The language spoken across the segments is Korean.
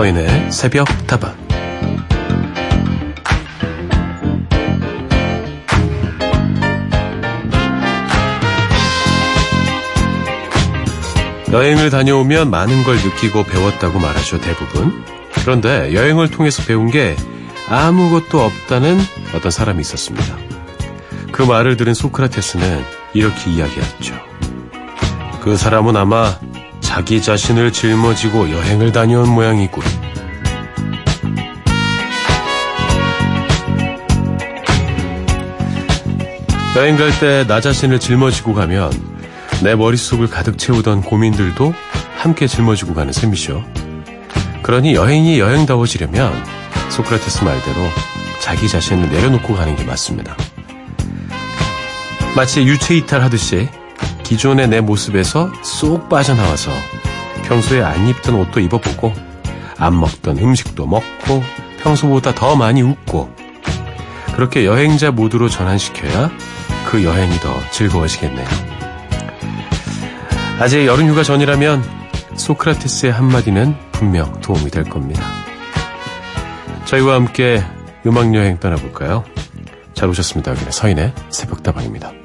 서인의 새벽 다방 여행을 다녀오면 많은 걸 느끼고 배웠다고 말하죠, 대부분. 그런데 여행을 통해서 배운 게 아무것도 없다는 어떤 사람이 있었습니다. 그 말을 들은 소크라테스는 이렇게 이야기했죠. 그 사람은 아마 자기 자신을 짊어지고 여행을 다녀온 모양이군. 여행 갈 때 나 자신을 짊어지고 가면 내 머릿속을 가득 채우던 고민들도 함께 짊어지고 가는 셈이죠. 그러니 여행이 여행다워지려면 소크라테스 말대로 자기 자신을 내려놓고 가는 게 맞습니다. 마치 유체 이탈하듯이 기존의 내 모습에서 쏙 빠져나와서 평소에 안 입던 옷도 입어보고 안 먹던 음식도 먹고 평소보다 더 많이 웃고 그렇게 여행자 모드로 전환시켜야 그 여행이 더 즐거워지겠네요. 아직 여름휴가 전이라면 소크라테스의 한마디는 분명 도움이 될 겁니다. 저희와 함께 음악여행 떠나볼까요? 잘 오셨습니다. 여기는 서인의 새벽다방입니다.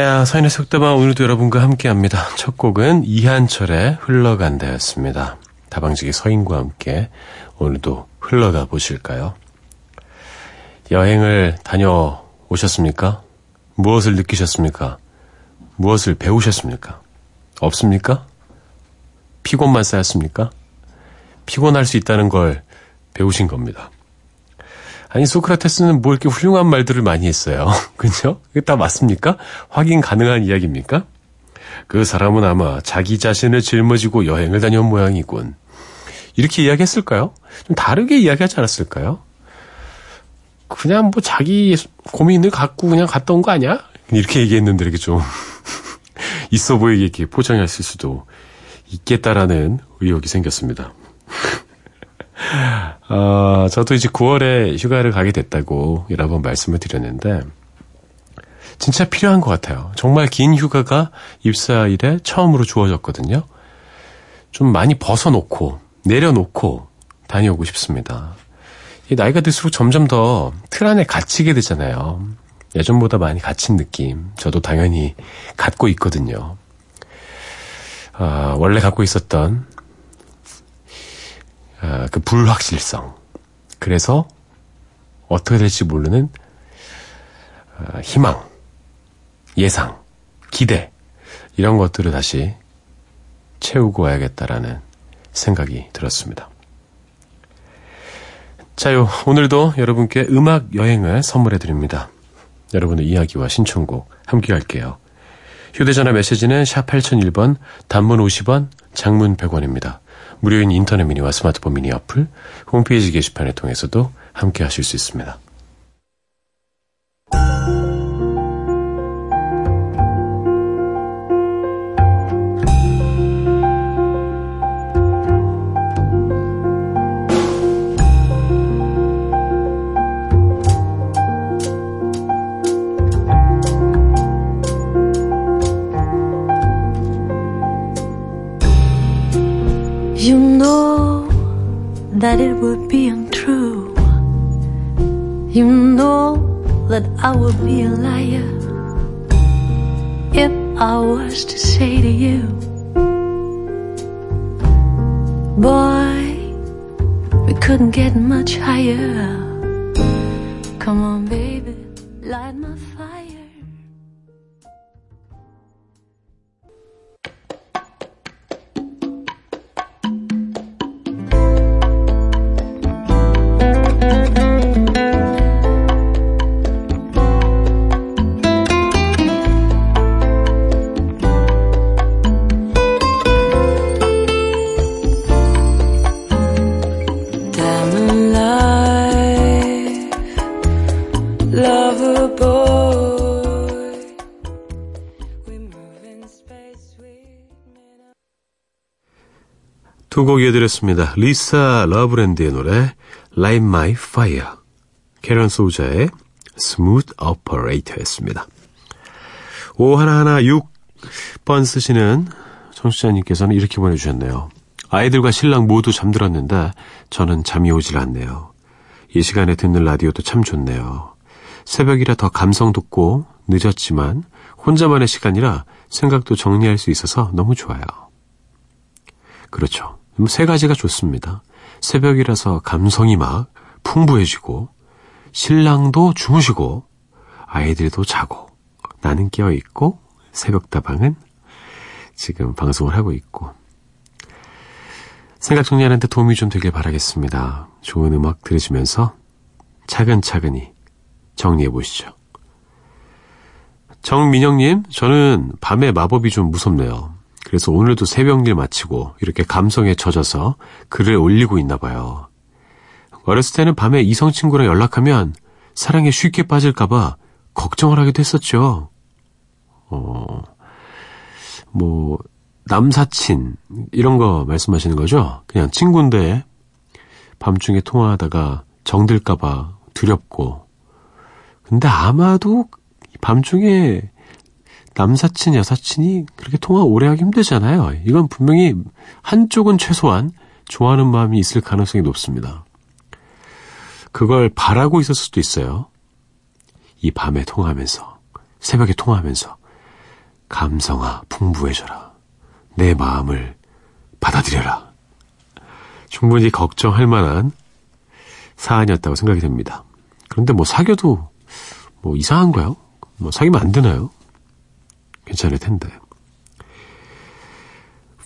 자, 서인의 속다방 오늘도 여러분과 함께합니다. 첫 곡은 이한철의 흘러간다였습니다. 다방지기 서인과 함께 오늘도 흘러가 보실까요? 여행을 다녀오셨습니까? 무엇을 느끼셨습니까? 무엇을 배우셨습니까? 없습니까? 피곤만 쌓였습니까? 피곤할 수 있다는 걸 배우신 겁니다. 아니, 소크라테스는 뭐 이렇게 훌륭한 말들을 많이 했어요. 그죠? 이게 다 맞습니까? 확인 가능한 이야기입니까? 그 사람은 아마 자기 자신을 짊어지고 여행을 다녀온 모양이군. 이렇게 이야기했을까요? 좀 다르게 이야기하지 않았을까요? 그냥 뭐 자기 고민을 갖고 그냥 갔다 온 거 아니야? 이렇게 얘기했는데 이렇게 좀 있어 보이게 이렇게 포장했을 수도 있겠다라는 의혹이 생겼습니다. 어, 저도 이제 9월에 휴가를 가게 됐다고 여러 번 말씀을 드렸는데 진짜 필요한 것 같아요. 정말 긴 휴가가 입사 일에 처음으로 주어졌거든요. 좀 많이 벗어놓고 내려놓고 다녀오고 싶습니다. 나이가 들수록 점점 더 틀 안에 갇히게 되잖아요. 예전보다 많이 갇힌 느낌. 저도 당연히 갖고 있거든요. 아, 원래 갖고 있었던 아, 그 불확실성. 그래서 어떻게 될지 모르는 아, 희망, 예상, 기대 이런 것들을 다시 채우고 와야겠다라는 생각이 들었습니다. 자요, 오늘도 여러분께 음악 여행을 선물해 드립니다. 여러분의 이야기와 신청곡 함께 할게요. 휴대전화 메시지는 샵 8001번, 단문 50원, 장문 100원입니다. 무료인 인터넷 미니와 스마트폰 미니 어플, 홈페이지 게시판을 통해서도 함께 하실 수 있습니다. You know that it would be untrue. You know that I would be a liar if I was to say to you, Boy, we couldn't get much higher. Come on, baby, light my fire. 두 곡 이어드렸습니다. 리사 러브랜드의 노래 Light My Fire, 캐런 소자의 Smooth Operator였습니다. 5116번 쓰시는 청취자님께서는 이렇게 보내주셨네요. 아이들과 신랑 모두 잠들었는데 저는 잠이 오질 않네요. 이 시간에 듣는 라디오도 참 좋네요. 새벽이라 더 감성 돋고 늦었지만 혼자만의 시간이라 생각도 정리할 수 있어서 너무 좋아요. 그렇죠. 세 가지가 좋습니다. 새벽이라서 감성이 막 풍부해지고 신랑도 주무시고 아이들도 자고 나는 깨어 있고 새벽다방은 지금 방송을 하고 있고 생각 정리하는 데 도움이 좀 되길 바라겠습니다. 좋은 음악 들으시면서 차근차근히 정리해 보시죠. 정민영님, 저는 밤에 마법이 좀 무섭네요. 그래서 오늘도 새벽일 마치고 이렇게 감성에 젖어서 글을 올리고 있나 봐요. 어렸을 때는 밤에 이성 친구랑 연락하면 사랑에 쉽게 빠질까봐 걱정을 하기도 했었죠. 어, 뭐, 남사친, 이런 거 말씀하시는 거죠? 그냥 친구인데 밤중에 통화하다가 정들까봐 두렵고. 근데 아마도 밤중에 남사친, 여사친이 그렇게 통화 오래 하기 힘들잖아요. 이건 분명히 한쪽은 최소한 좋아하는 마음이 있을 가능성이 높습니다. 그걸 바라고 있을 수도 있어요. 이 밤에 통화하면서, 새벽에 통화하면서, 감성아, 풍부해져라. 내 마음을 받아들여라. 충분히 걱정할 만한 사안이었다고 생각이 됩니다. 그런데 뭐 사귀어도 뭐 이상한 거요? 뭐 사귀면 안 되나요? 괜찮을 텐데.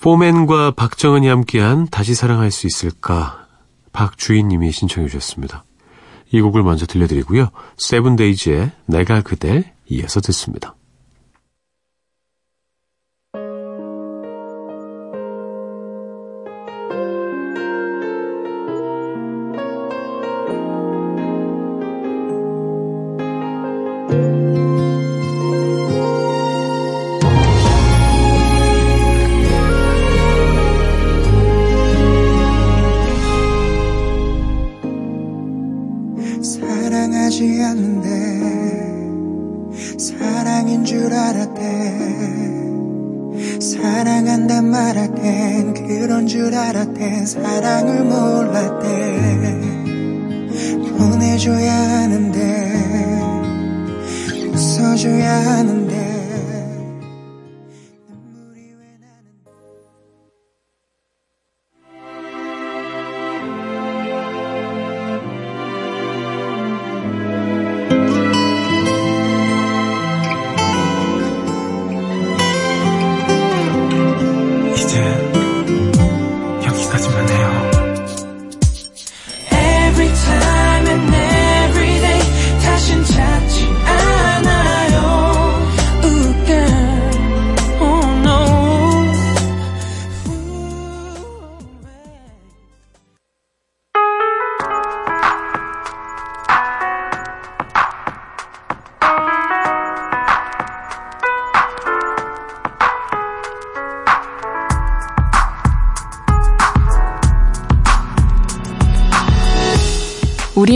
포맨과 박정은이 함께한 다시 사랑할 수 있을까 박주인님이 신청해 주셨습니다. 이 곡을 먼저 들려드리고요. 세븐데이즈의 내가 그댈 이어서 듣습니다.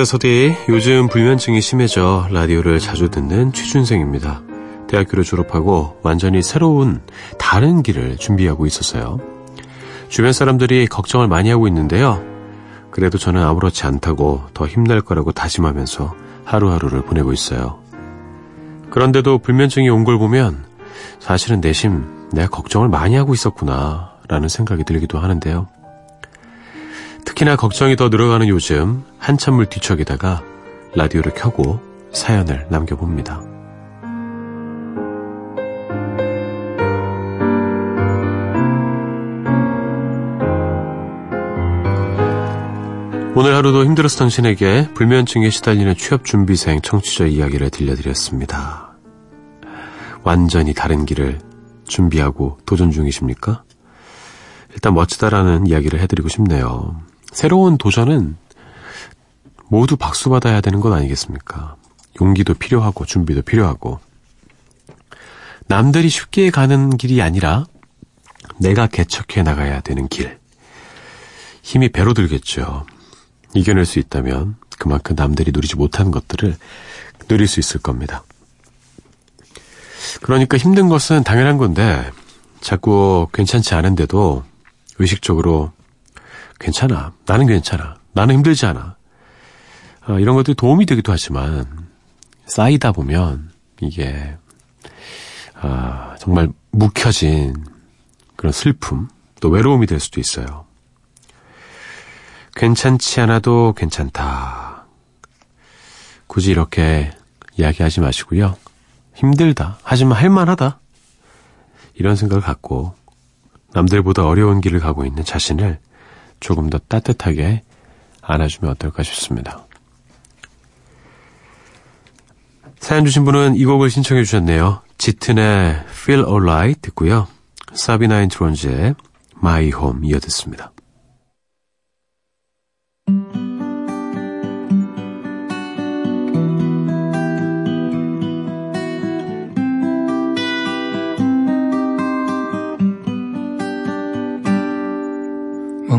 안녕하세요, 서디. 요즘 불면증이 심해져 라디오를 자주 듣는 취준생입니다. 대학교를 졸업하고 완전히 새로운 다른 길을 준비하고 있었어요. 주변 사람들이 걱정을 많이 하고 있는데요. 그래도 저는 아무렇지 않다고 더 힘낼 거라고 다짐하면서 하루하루를 보내고 있어요. 그런데도 불면증이 온 걸 보면 사실은 내심 내가 걱정을 많이 하고 있었구나 라는 생각이 들기도 하는데요. 특히나 걱정이 더 늘어가는 요즘 한참을 뒤척이다가 라디오를 켜고 사연을 남겨봅니다. 오늘 하루도 힘들어서 당신에게 불면증에 시달리는 취업준비생 청취자 이야기를 들려드렸습니다. 완전히 다른 길을 준비하고 도전 중이십니까? 일단 멋지다라는 이야기를 해드리고 싶네요. 새로운 도전은 모두 박수 받아야 되는 것 아니겠습니까? 용기도 필요하고 준비도 필요하고 남들이 쉽게 가는 길이 아니라 내가 개척해 나가야 되는 길. 힘이 배로 들겠죠. 이겨낼 수 있다면 그만큼 남들이 누리지 못하는 것들을 누릴 수 있을 겁니다. 그러니까 힘든 것은 당연한 건데 자꾸 괜찮지 않은데도 의식적으로 괜찮아. 나는 괜찮아. 나는 힘들지 않아. 아, 이런 것들이 도움이 되기도 하지만 쌓이다 보면 이게 아, 정말 묵혀진 그런 슬픔 또 외로움이 될 수도 있어요. 괜찮지 않아도 괜찮다. 굳이 이렇게 이야기하지 마시고요. 힘들다. 하지만 할만하다. 이런 생각을 갖고 남들보다 어려운 길을 가고 있는 자신을 조금 더 따뜻하게 안아주면 어떨까 싶습니다. 사연 주신 분은 이 곡을 신청해 주셨네요. 짙은의 Feel Alright 듣고요. 사비나 인 트론즈의 My Home 이어 듣습니다.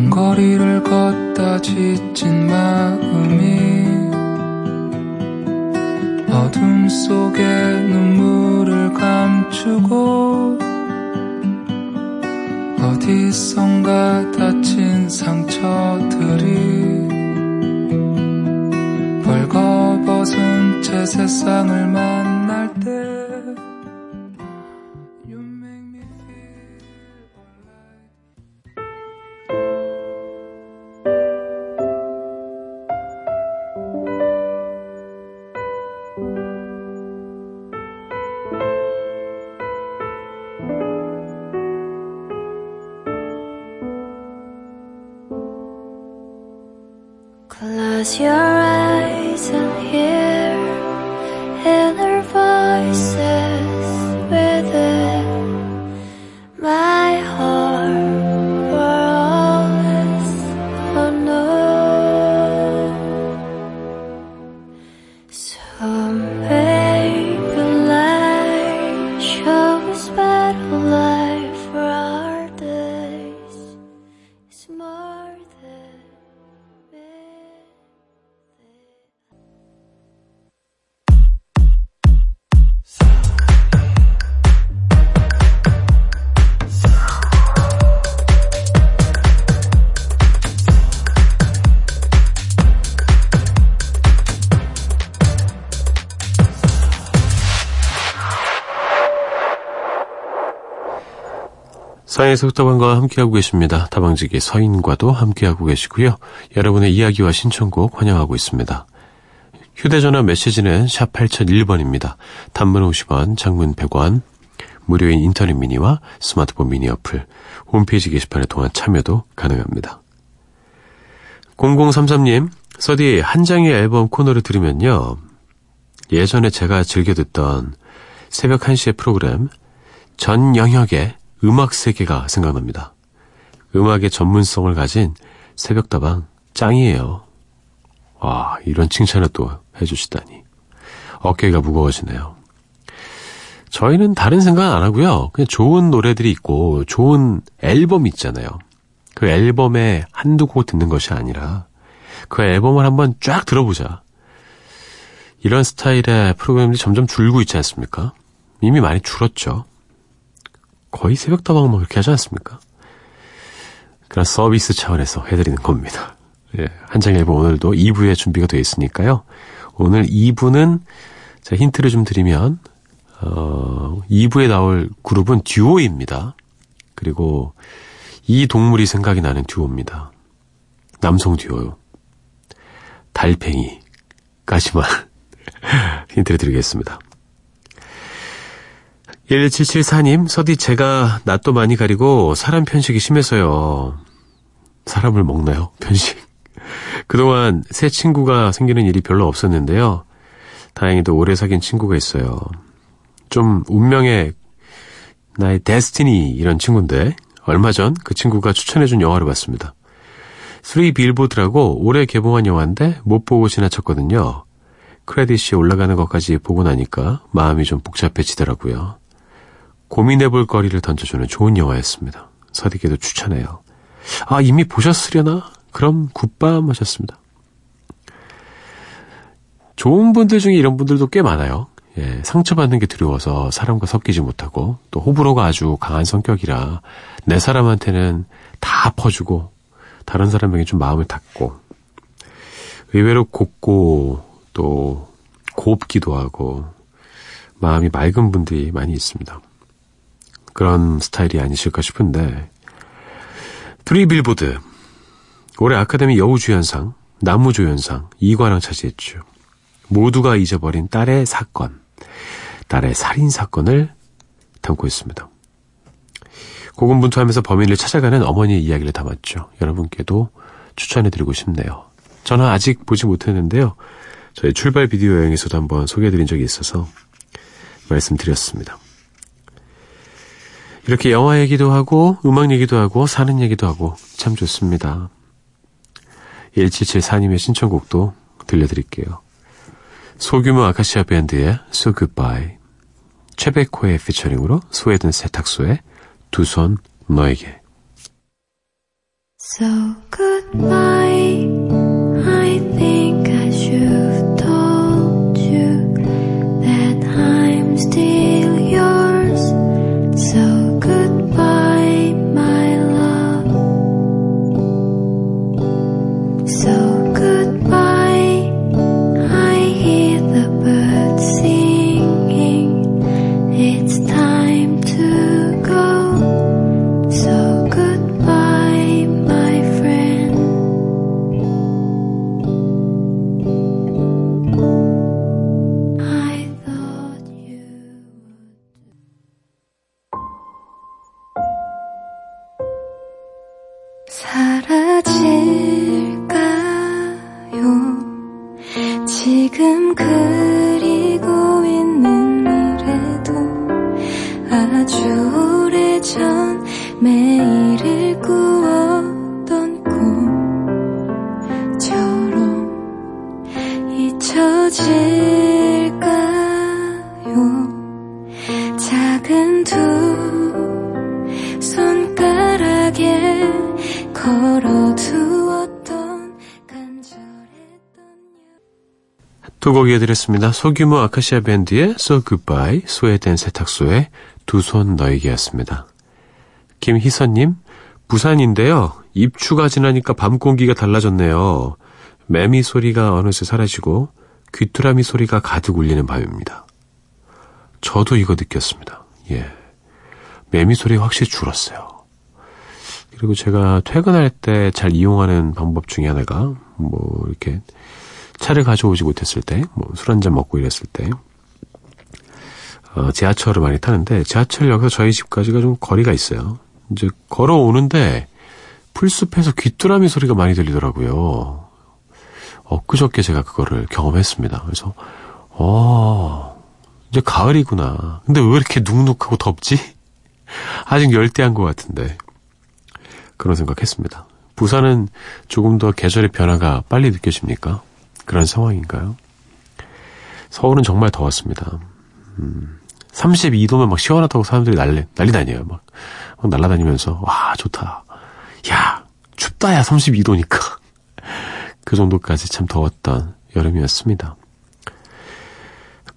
먼 거리를 걷다 지친 마음이 어둠 속에 눈물을 감추고 어디선가 다친 상처들이 벌거벗은 채 세상을 만날 때 Close your eyes 사인의 속다방과 함께하고 계십니다. 다방지기 서인과도 함께하고 계시고요. 여러분의 이야기와 신청곡 환영하고 있습니다. 휴대전화 메시지는 샵 8001번입니다. 단문 50원, 장문 100원, 무료인 인터넷 미니와 스마트폰 미니 어플, 홈페이지 게시판에 통한 참여도 가능합니다. 0033님, 서디 한 장의 앨범 코너를 들으면요. 예전에 제가 즐겨 듣던 새벽 1시의 프로그램 전 영역의 음악 세계가 생각납니다. 음악의 전문성을 가진 새벽다방 짱이에요. 와, 이런 칭찬을 또 해주시다니. 어깨가 무거워지네요. 저희는 다른 생각 안 하고요. 그냥 좋은 노래들이 있고 좋은 앨범이 있잖아요. 그 앨범에 한두 곡 듣는 것이 아니라 그 앨범을 한번 쫙 들어보자. 이런 스타일의 프로그램들이 점점 줄고 있지 않습니까? 이미 많이 줄었죠. 거의 새벽 다방만 그렇게 하지 않습니까? 그런 서비스 차원에서 해드리는 겁니다. 예, 한장 앨범 오늘도 2부에 준비가 되어 있으니까요. 오늘 2부는 제가 힌트를 좀 드리면 어, 2부에 나올 그룹은 듀오입니다. 그리고 이 동물이 생각이 나는 듀오입니다. 남성 듀오요. 달팽이까지만 힌트를 드리겠습니다. 1774님, 서디 제가 낯도 많이 가리고 사람 편식이 심해서요. 사람을 먹나요? 편식. 그동안 새 친구가 생기는 일이 별로 없었는데요. 다행히도 오래 사귄 친구가 있어요. 좀 운명의 나의 데스티니 이런 친구인데 얼마 전 그 친구가 추천해준 영화를 봤습니다. 스리 빌보드라고 올해 개봉한 영화인데 못 보고 지나쳤거든요. 크레딧이 올라가는 것까지 보고 나니까 마음이 좀 복잡해지더라고요. 고민해볼 거리를 던져주는 좋은 영화였습니다. 서디께도 추천해요. 아, 이미 보셨으려나? 그럼 굿밤 하셨습니다. 좋은 분들 중에 이런 분들도 꽤 많아요. 예, 상처받는 게 두려워서 사람과 섞이지 못하고 또 호불호가 아주 강한 성격이라 내 사람한테는 다 퍼주고 다른 사람에게 좀 마음을 닫고 의외로 곱고 또 곱기도 하고 마음이 맑은 분들이 많이 있습니다. 그런 스타일이 아니실까 싶은데 쓰리 빌보드 올해 아카데미 여우주연상, 남우조연상 이관왕 차지했죠. 모두가 잊어버린 딸의 사건, 딸의 살인 사건을 담고 있습니다. 고군분투하면서 범인을 찾아가는 어머니의 이야기를 담았죠. 여러분께도 추천해드리고 싶네요. 저는 아직 보지 못했는데요. 저희 출발 비디오 여행에서도 한번 소개해드린 적이 있어서 말씀드렸습니다. 이렇게 영화 얘기도 하고 음악 얘기도 하고 사는 얘기도 하고 참 좋습니다. 1774님의 신청곡도 들려드릴게요. 소규모 아카시아 밴드의 So Goodbye 최백호의 피처링으로 스웨덴 세탁소의 두손 너에게 So goodbye. I think 두 곡 이어드렸습니다. 소규모 아카시아 밴드의 So Goodbye, 스웨덴 세탁소의 두 손 너에게였습니다. 김희선님, 부산인데요. 입추가 지나니까 밤 공기가 달라졌네요. 매미 소리가 어느새 사라지고 귀뚜라미 소리가 가득 울리는 밤입니다. 저도 이거 느꼈습니다. 예. 매미 소리 확실히 줄었어요. 그리고 제가 퇴근할 때 잘 이용하는 방법 중에 하나가 뭐 이렇게 차를 가져오지 못했을 때, 뭐 술 한잔 먹고 이랬을 때, 어, 지하철을 많이 타는데 지하철역에서 저희 집까지가 좀 거리가 있어요. 이제 걸어오는데 풀숲에서 귀뚜라미 소리가 많이 들리더라고요. 엊그저께 제가 그거를 경험했습니다. 그래서 어 이제 가을이구나. 근데 왜 이렇게 눅눅하고 덥지? 아직 열대한 것 같은데 그런 생각했습니다. 부산은 조금 더 계절의 변화가 빨리 느껴집니까? 그런 상황인가요? 서울은 정말 더웠습니다. 음, 32도면 막 시원하다고 사람들이 난리, 난리 다녀요. 막, 막 날아다니면서, 와, 좋다. 야, 춥다, 야, 32도니까. 그 정도까지 참 더웠던 여름이었습니다.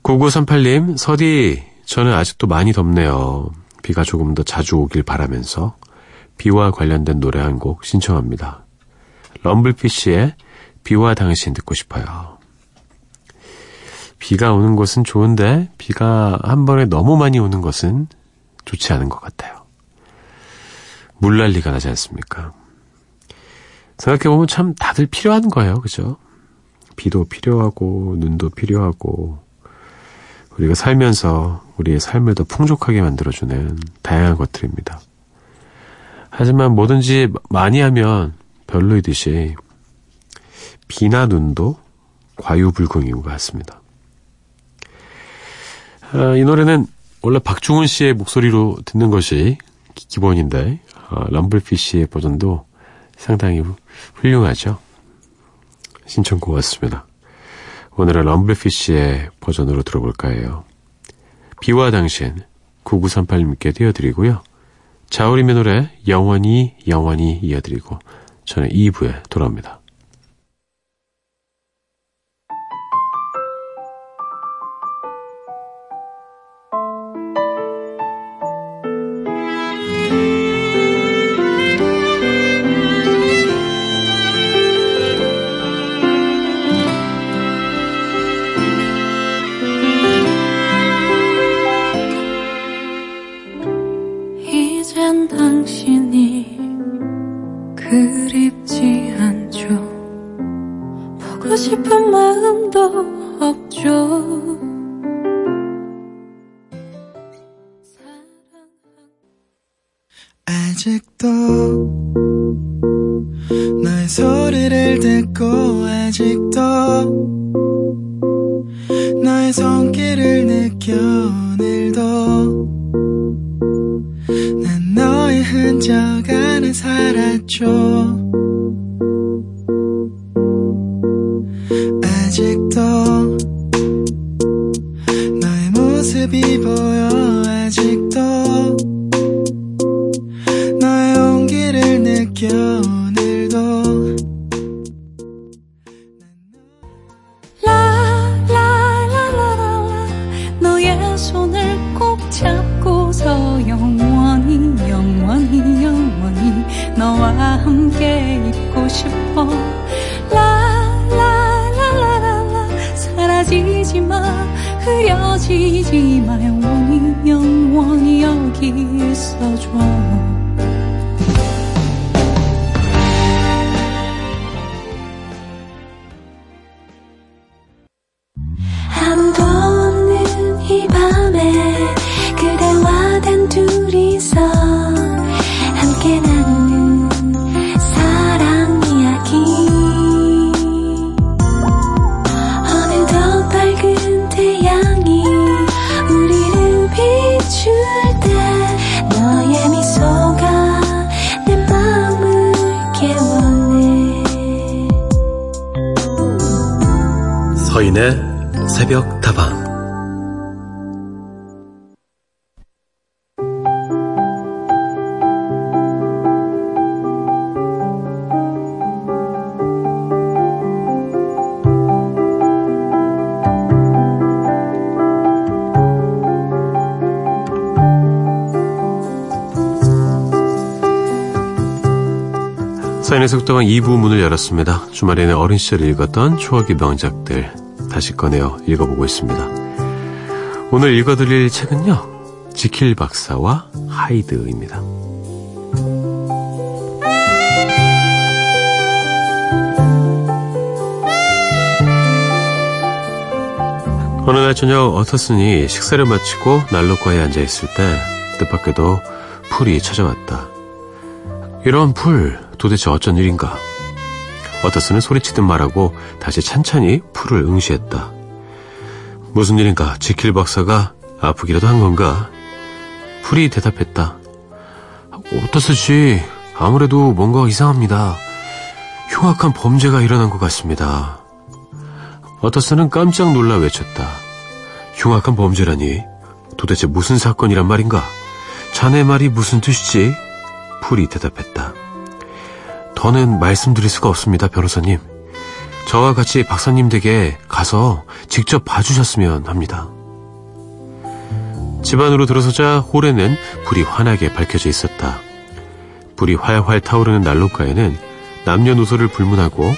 9938님, 서디, 저는 아직도 많이 덥네요. 비가 조금 더 자주 오길 바라면서 비와 관련된 노래 한 곡 신청합니다. 럼블피쉬의 비와 당신 듣고 싶어요. 비가 오는 것은 좋은데 비가 한 번에 너무 많이 오는 것은 좋지 않은 것 같아요. 물난리가 나지 않습니까? 생각해보면 참 다들 필요한 거예요. 그죠? 비도 필요하고 눈도 필요하고 우리가 살면서 우리의 삶을 더 풍족하게 만들어주는 다양한 것들입니다. 하지만 뭐든지 많이 하면 별로이듯이 비나 눈도 과유불급인 것 같습니다. 아, 이 노래는 원래 박중훈 씨의 목소리로 듣는 것이 기- 기본인데 아, 럼블피쉬의 버전도 상당히 후- 훌륭하죠. 신청곡 같습니다. 오늘은 럼블피쉬의 버전으로 들어볼까 해요. 비와 당신 9938님께 띄워드리고요. 자우림의 노래 영원히 영원히 이어드리고 저는 2부에 돌아옵니다. 모 서인의 속도방 2부 문을 열었습니다. 주말에는 어린 시절에 읽었던 추억의 명작들 다시 꺼내어 읽어보고 있습니다. 오늘 읽어드릴 책은요. 지킬 박사와 하이드입니다. 어느 날 저녁 어터슨이 식사를 마치고 난로가에 앉아 있을 때 뜻밖에도 풀이 찾아왔다. 이런 풀 도대체 어쩐 일인가? 어터슨은 소리치듯 말하고 다시 찬찬히 풀을 응시했다. 무슨 일인가? 지킬 박사가 아프기라도 한 건가? 풀이 대답했다. 어터슨 씨, 아무래도 뭔가 이상합니다. 흉악한 범죄가 일어난 것 같습니다. 어터슨은 깜짝 놀라 외쳤다. 흉악한 범죄라니? 도대체 무슨 사건이란 말인가? 자네 말이 무슨 뜻이지? 풀이 대답했다. 더는 말씀드릴 수가 없습니다, 변호사님. 저와 같이 박사님 댁에 가서 직접 봐주셨으면 합니다. 집 안으로 들어서자 홀에는 불이 환하게 밝혀져 있었다. 불이 활활 타오르는 난로가에는 남녀노소를 불문하고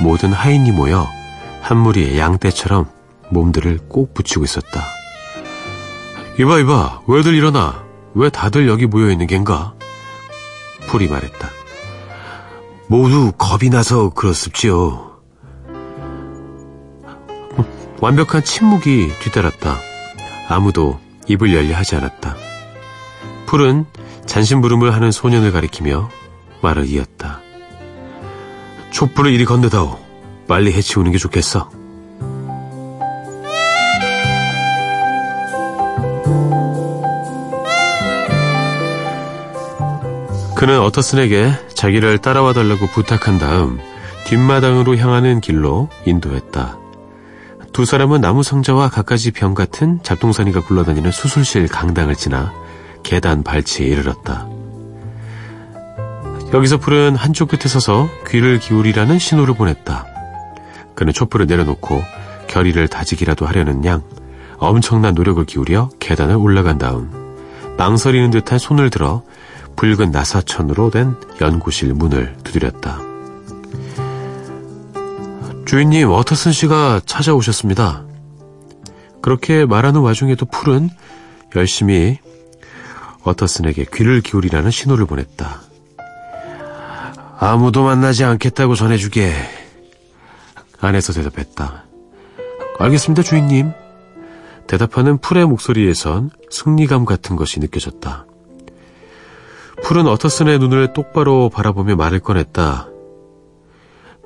모든 하인이 모여 한 무리의 양떼처럼 몸들을 꼭 붙이고 있었다. 이봐 이봐 왜들 일어나 왜 다들 여기 모여있는 겐가? 풀이 말했다. 모두 겁이 나서 그렇습지요. 완벽한 침묵이 뒤따랐다. 아무도 입을 열려 하지 않았다. 풀은 잔심부름을 하는 소년을 가리키며 말을 이었다. 촛불을 이리 건네다오. 빨리 해치우는 게 좋겠어. 그는 어터슨에게 자기를 따라와 달라고 부탁한 다음 뒷마당으로 향하는 길로 인도했다. 두 사람은 나무 상자와 갖가지 병 같은 잡동사니가 굴러다니는 수술실 강당을 지나 계단 발치에 이르렀다. 여기서 풀은 한쪽 끝에 서서 귀를 기울이라는 신호를 보냈다. 그는 촛불을 내려놓고 결의를 다지기라도 하려는 양 엄청난 노력을 기울여 계단을 올라간 다음 망설이는 듯한 손을 들어 붉은 나사천으로 된 연구실 문을 두드렸다. 주인님, 워터슨 씨가 찾아오셨습니다. 그렇게 말하는 와중에도 풀은 열심히 워터슨에게 귀를 기울이라는 신호를 보냈다. 아무도 만나지 않겠다고 전해주게. 안에서 대답했다. 알겠습니다, 주인님. 대답하는 풀의 목소리에선 승리감 같은 것이 느껴졌다. 풀은 어터슨의 눈을 똑바로 바라보며 말을 꺼냈다.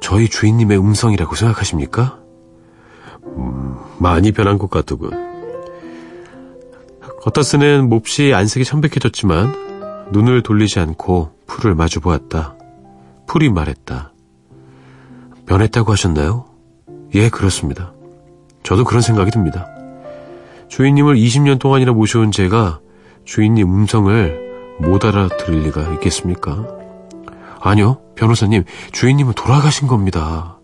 저희 주인님의 음성이라고 생각하십니까? 음, 많이 변한 것 같더군. 어터슨은 몹시 안색이 천백해졌지만 눈을 돌리지 않고 풀을 마주 보았다. 풀이 말했다. 변했다고 하셨나요? 예, 그렇습니다. 저도 그런 생각이 듭니다. 주인님을 20년 동안이나 모셔온 제가 주인님 음성을 못 알아들을 리가 있겠습니까? 아니요, 변호사님, 주인님은 돌아가신 겁니다.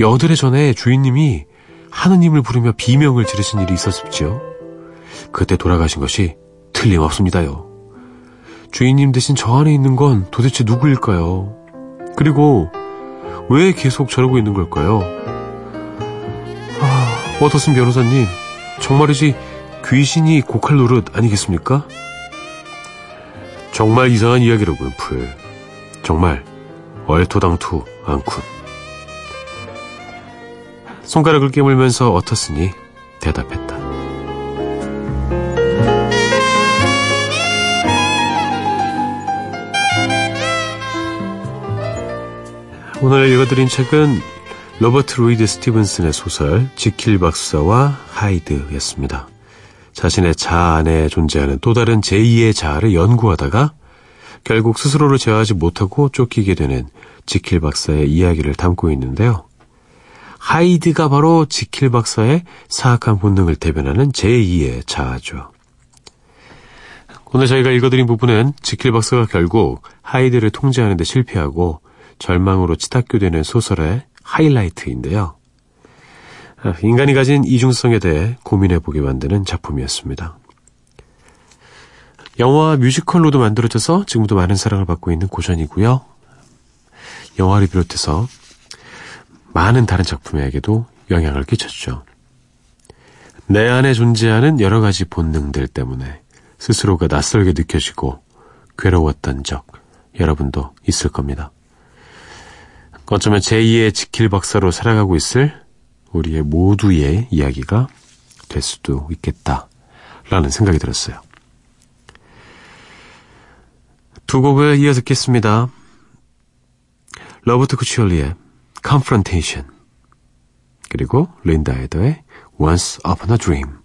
여드레 전에 주인님이 하느님을 부르며 비명을 지르신 일이 있었지요. 그때 돌아가신 것이 틀림없습니다요. 주인님 대신 저 안에 있는 건 도대체 누구일까요? 그리고 왜 계속 저러고 있는 걸까요? 아, 워터슨 변호사님, 정말이지 귀신이 고칼 노릇 아니겠습니까? 정말 이상한 이야기로군, 풀. 정말 얼토당토 않군. 손가락을 깨물면서 어터슨이 대답했다. 오늘 읽어드린 책은 로버트 루이스 스티븐슨의 소설 지킬 박사와 하이드였습니다. 자신의 자아 안에 존재하는 또 다른 제2의 자아를 연구하다가 결국 스스로를 제어하지 못하고 쫓기게 되는 지킬 박사의 이야기를 담고 있는데요. 하이드가 바로 지킬 박사의 사악한 본능을 대변하는 제2의 자아죠. 오늘 저희가 읽어드린 부분은 지킬 박사가 결국 하이드를 통제하는 데 실패하고 절망으로 치닫게 되는 소설의 하이라이트인데요. 인간이 가진 이중성에 대해 고민해보게 만드는 작품이었습니다. 영화 뮤지컬로도 만들어져서 지금도 많은 사랑을 받고 있는 고전이고요. 영화를 비롯해서 많은 다른 작품에게도 영향을 끼쳤죠. 내 안에 존재하는 여러 가지 본능들 때문에 스스로가 낯설게 느껴지고 괴로웠던 적 여러분도 있을 겁니다. 어쩌면 제2의 지킬 박사로 살아가고 있을 우리의 모두의 이야기가 될 수도 있겠다라는 생각이 들었어요. 두 곡을 이어 듣겠습니다. 로버트 쿠치올리의 Confrontation 그리고 린다 에더의 Once Upon a Dream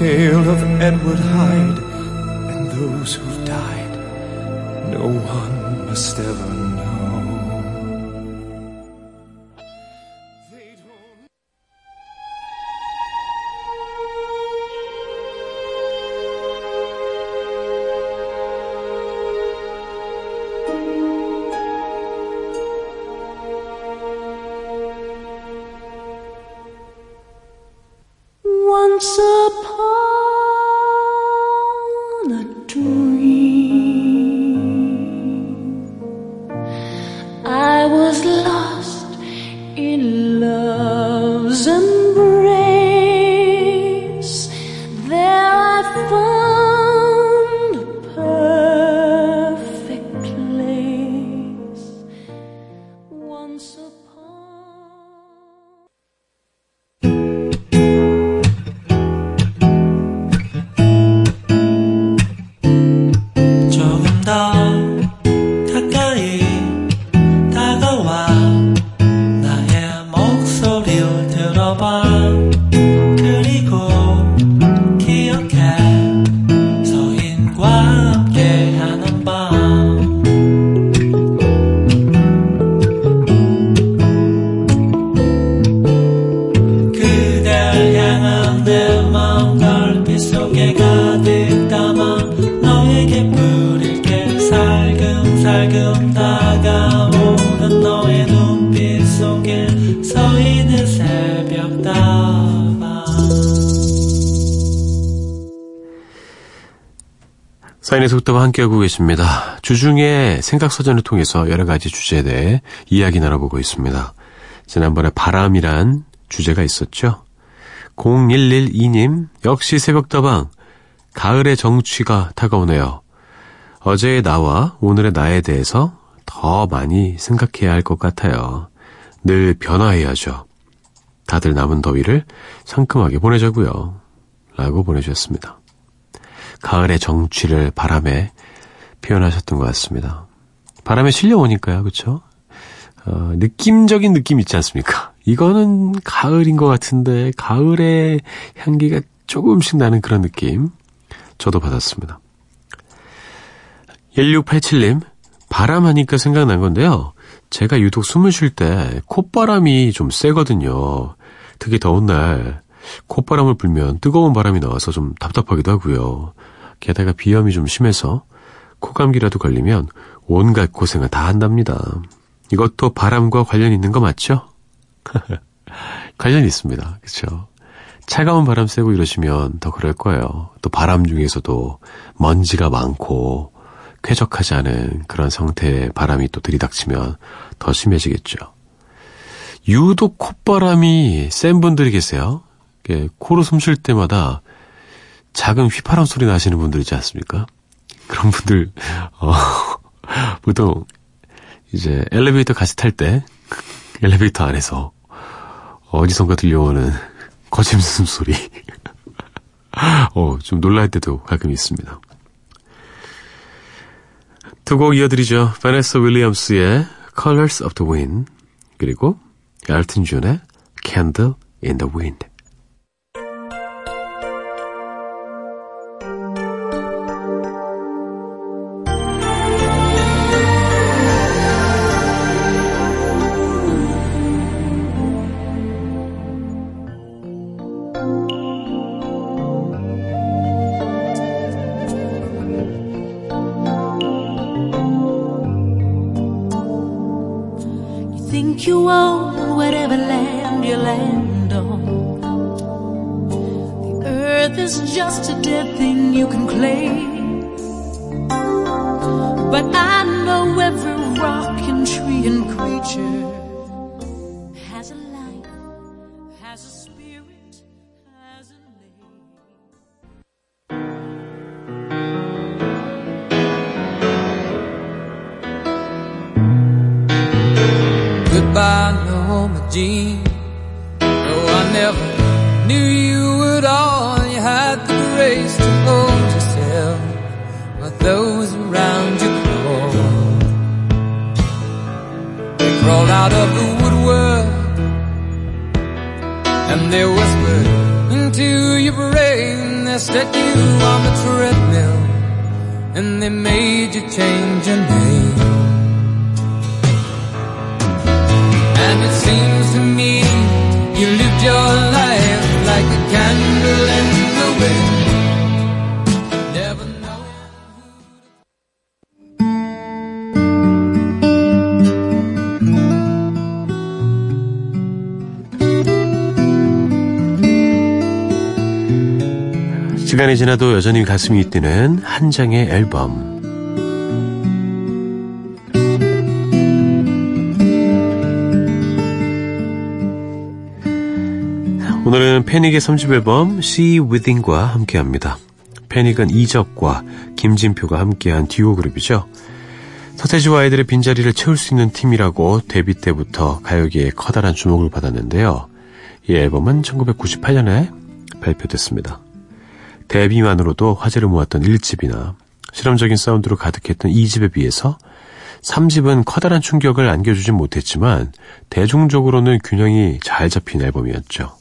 tale of Edward Hyde and those who've died. No one must ever know. 사인의 속도와 함께하고 계십니다. 주중에 생각서전을 통해서 여러 가지 주제에 대해 이야기 나눠보고 있습니다. 지난번에 바람이란 주제가 있었죠. 0112님, 역시 새벽다방, 가을의 정취가 다가오네요. 어제의 나와 오늘의 나에 대해서 더 많이 생각해야 할 것 같아요. 늘 변화해야죠. 다들 남은 더위를 상큼하게 보내자고요. 라고 보내주셨습니다. 가을의 정취를 바람에 표현하셨던 것 같습니다. 바람에 실려오니까요, 그쵸? 어, 느낌적인 느낌 있지 않습니까? 이거는 가을인 것 같은데, 가을의 향기가 조금씩 나는 그런 느낌. 저도 받았습니다. 1687님, 바람 하니까 생각난 건데요. 제가 유독 숨을 쉴 때 콧바람이 좀 세거든요. 특히 더운 날 콧바람을 불면 뜨거운 바람이 나와서 좀 답답하기도 하고요. 게다가 비염이 좀 심해서 코감기라도 걸리면 온갖 고생을 다 한답니다. 이것도 바람과 관련 있는 거 맞죠? 관련 있습니다. 그렇죠? 차가운 바람 쐬고 이러시면 더 그럴 거예요. 또 바람 중에서도 먼지가 많고 쾌적하지 않은 그런 상태의 바람이 또 들이닥치면 더 심해지겠죠. 유독 콧바람이 센 분들이 계세요. 코로 숨 쉴 때마다 작은 휘파람 소리 나시는 분들 있지 않습니까? 그런 분들, 어, 보통 이제 엘리베이터 같이 탈 때 엘리베이터 안에서 어디선가 들려오는 거침 숨소리. 어, 좀 놀랄 때도 가끔 있습니다. 두 곡 이어드리죠. 바네스 윌리엄스의 Colors of the Wind 그리고 엘튼 존의 Candle in the Wind. You own whatever land you land on. The earth is just a dead thing you can claim. But I know every rock and tree and creature they made you change your name. And it seems to me you lived your life 시간이 지나도 여전히 가슴이 뛰는 한 장의 앨범. 오늘은 패닉의 3집 앨범 See Within과 함께합니다. 패닉은 이적과 김진표가 함께한 듀오 그룹이죠. 서태지와 아이들의 빈자리를 채울 수 있는 팀이라고 데뷔 때부터 가요계에 커다란 주목을 받았는데요. 이 앨범은 1998년에 발표됐습니다. 데뷔만으로도 화제를 모았던 1집이나 실험적인 사운드로 가득했던 2집에 비해서 3집은 커다란 충격을 안겨주진 못했지만 대중적으로는 균형이 잘 잡힌 앨범이었죠.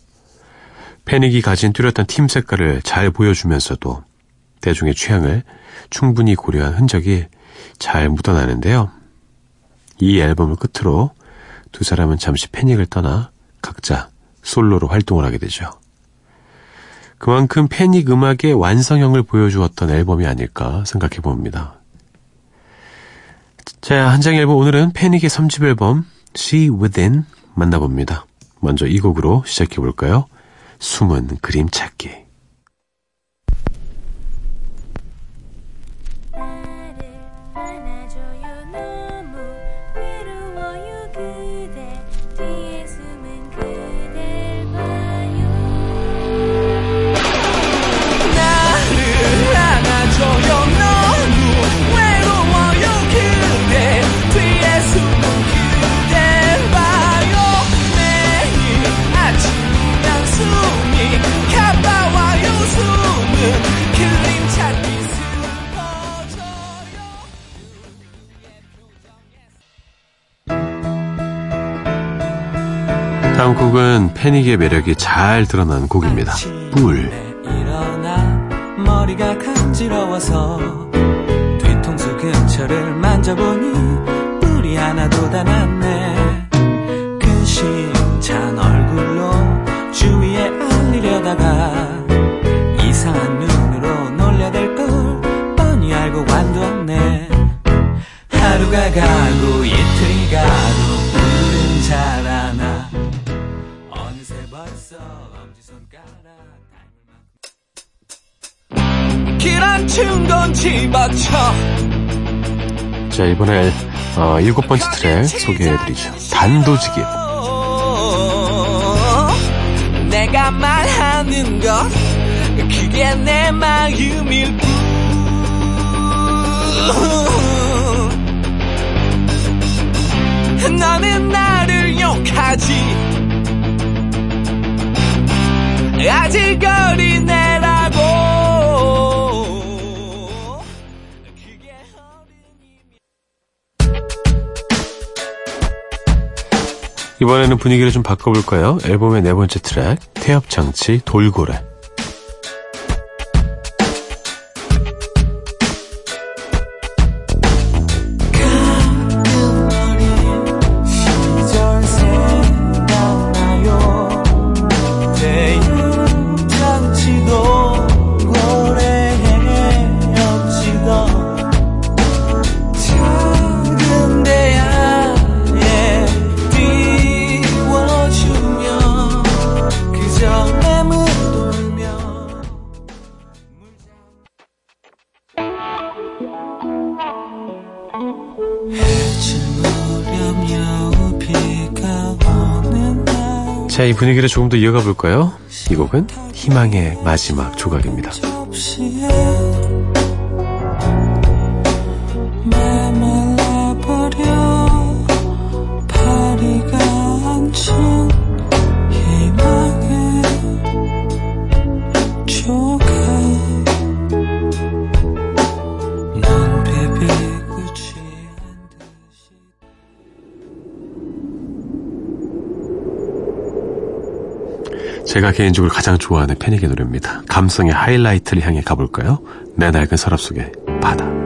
패닉이 가진 뚜렷한 팀 색깔을 잘 보여주면서도 대중의 취향을 충분히 고려한 흔적이 잘 묻어나는데요. 이 앨범을 끝으로 두 사람은 잠시 패닉을 떠나 각자 솔로로 활동을 하게 되죠. 그만큼 패닉 음악의 완성형을 보여주었던 앨범이 아닐까 생각해 봅니다. 자, 한 장 앨범 오늘은 패닉의 3집 앨범 See Within 만나봅니다. 먼저 이 곡으로 시작해 볼까요? 숨은 그림 찾기. 패닉의 매력이 잘 드러난 곡입니다. 뿔. 머리가 간지러워서 뒤통수 근처를 만져보니 뿔이 하나도 다 났네 근심찬 얼굴로 주위에 알리려다가 이상한 눈으로 놀려댈 걸 뻔히 알고 관뒀네 하루가 가고 이틀이 가도 길한 충건 집어쳐 자, 이번에 어, 일곱 번째 트랙 소개해드리죠. 단도직입. 내가 말하는 것 그게 내 마음일 뿐 너는 나를 욕하지 아직 어린애 이번에는 분위기를 좀 바꿔볼까요? 앨범의 네 번째 트랙, 태엽장치 돌고래. 자, 이 분위기를 조금 더 이어가 볼까요? 이 곡은 희망의 마지막 조각입니다. 제가 개인적으로 가장 좋아하는 패닉의 노래입니다. 감성의 하이라이트를 향해 가볼까요? 내 낡은 서랍 속의 바다.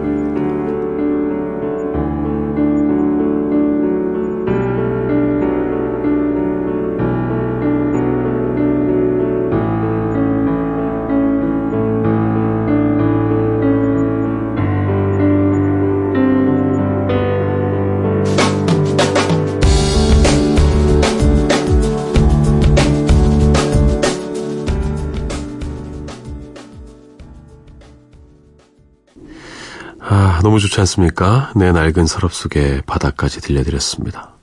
좋지 않습니까? 내 낡은 서랍 속의 바다까지 들려드렸습니다.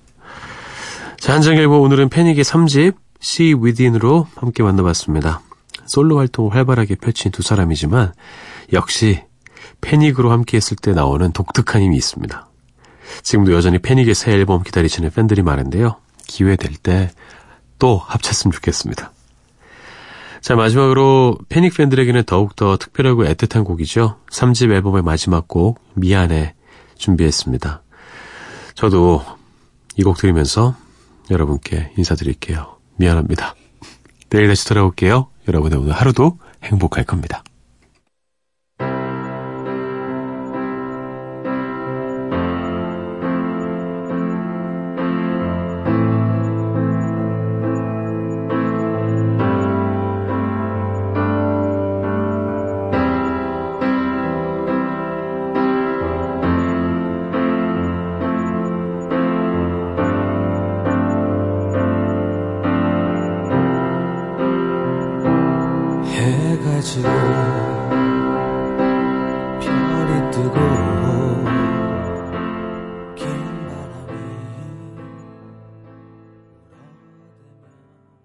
자, 한정일보 오늘은 패닉의 3집 See Within으로 함께 만나봤습니다. 솔로 활동을 활발하게 펼친 두 사람이지만 역시 패닉으로 함께 했을 때 나오는 독특한 힘이 있습니다. 지금도 여전히 패닉의 새 앨범 기다리시는 팬들이 많은데요. 기회 될 때 또 합쳤으면 좋겠습니다. 자, 마지막으로 패닉 팬들에게는 더욱더 특별하고 애틋한 곡이죠. 3집 앨범의 마지막 곡, 미안해 준비했습니다. 저도 이 곡 들으면서 여러분께 인사드릴게요. 미안합니다. 내일 다시 돌아올게요. 여러분의 오늘 하루도 행복할 겁니다.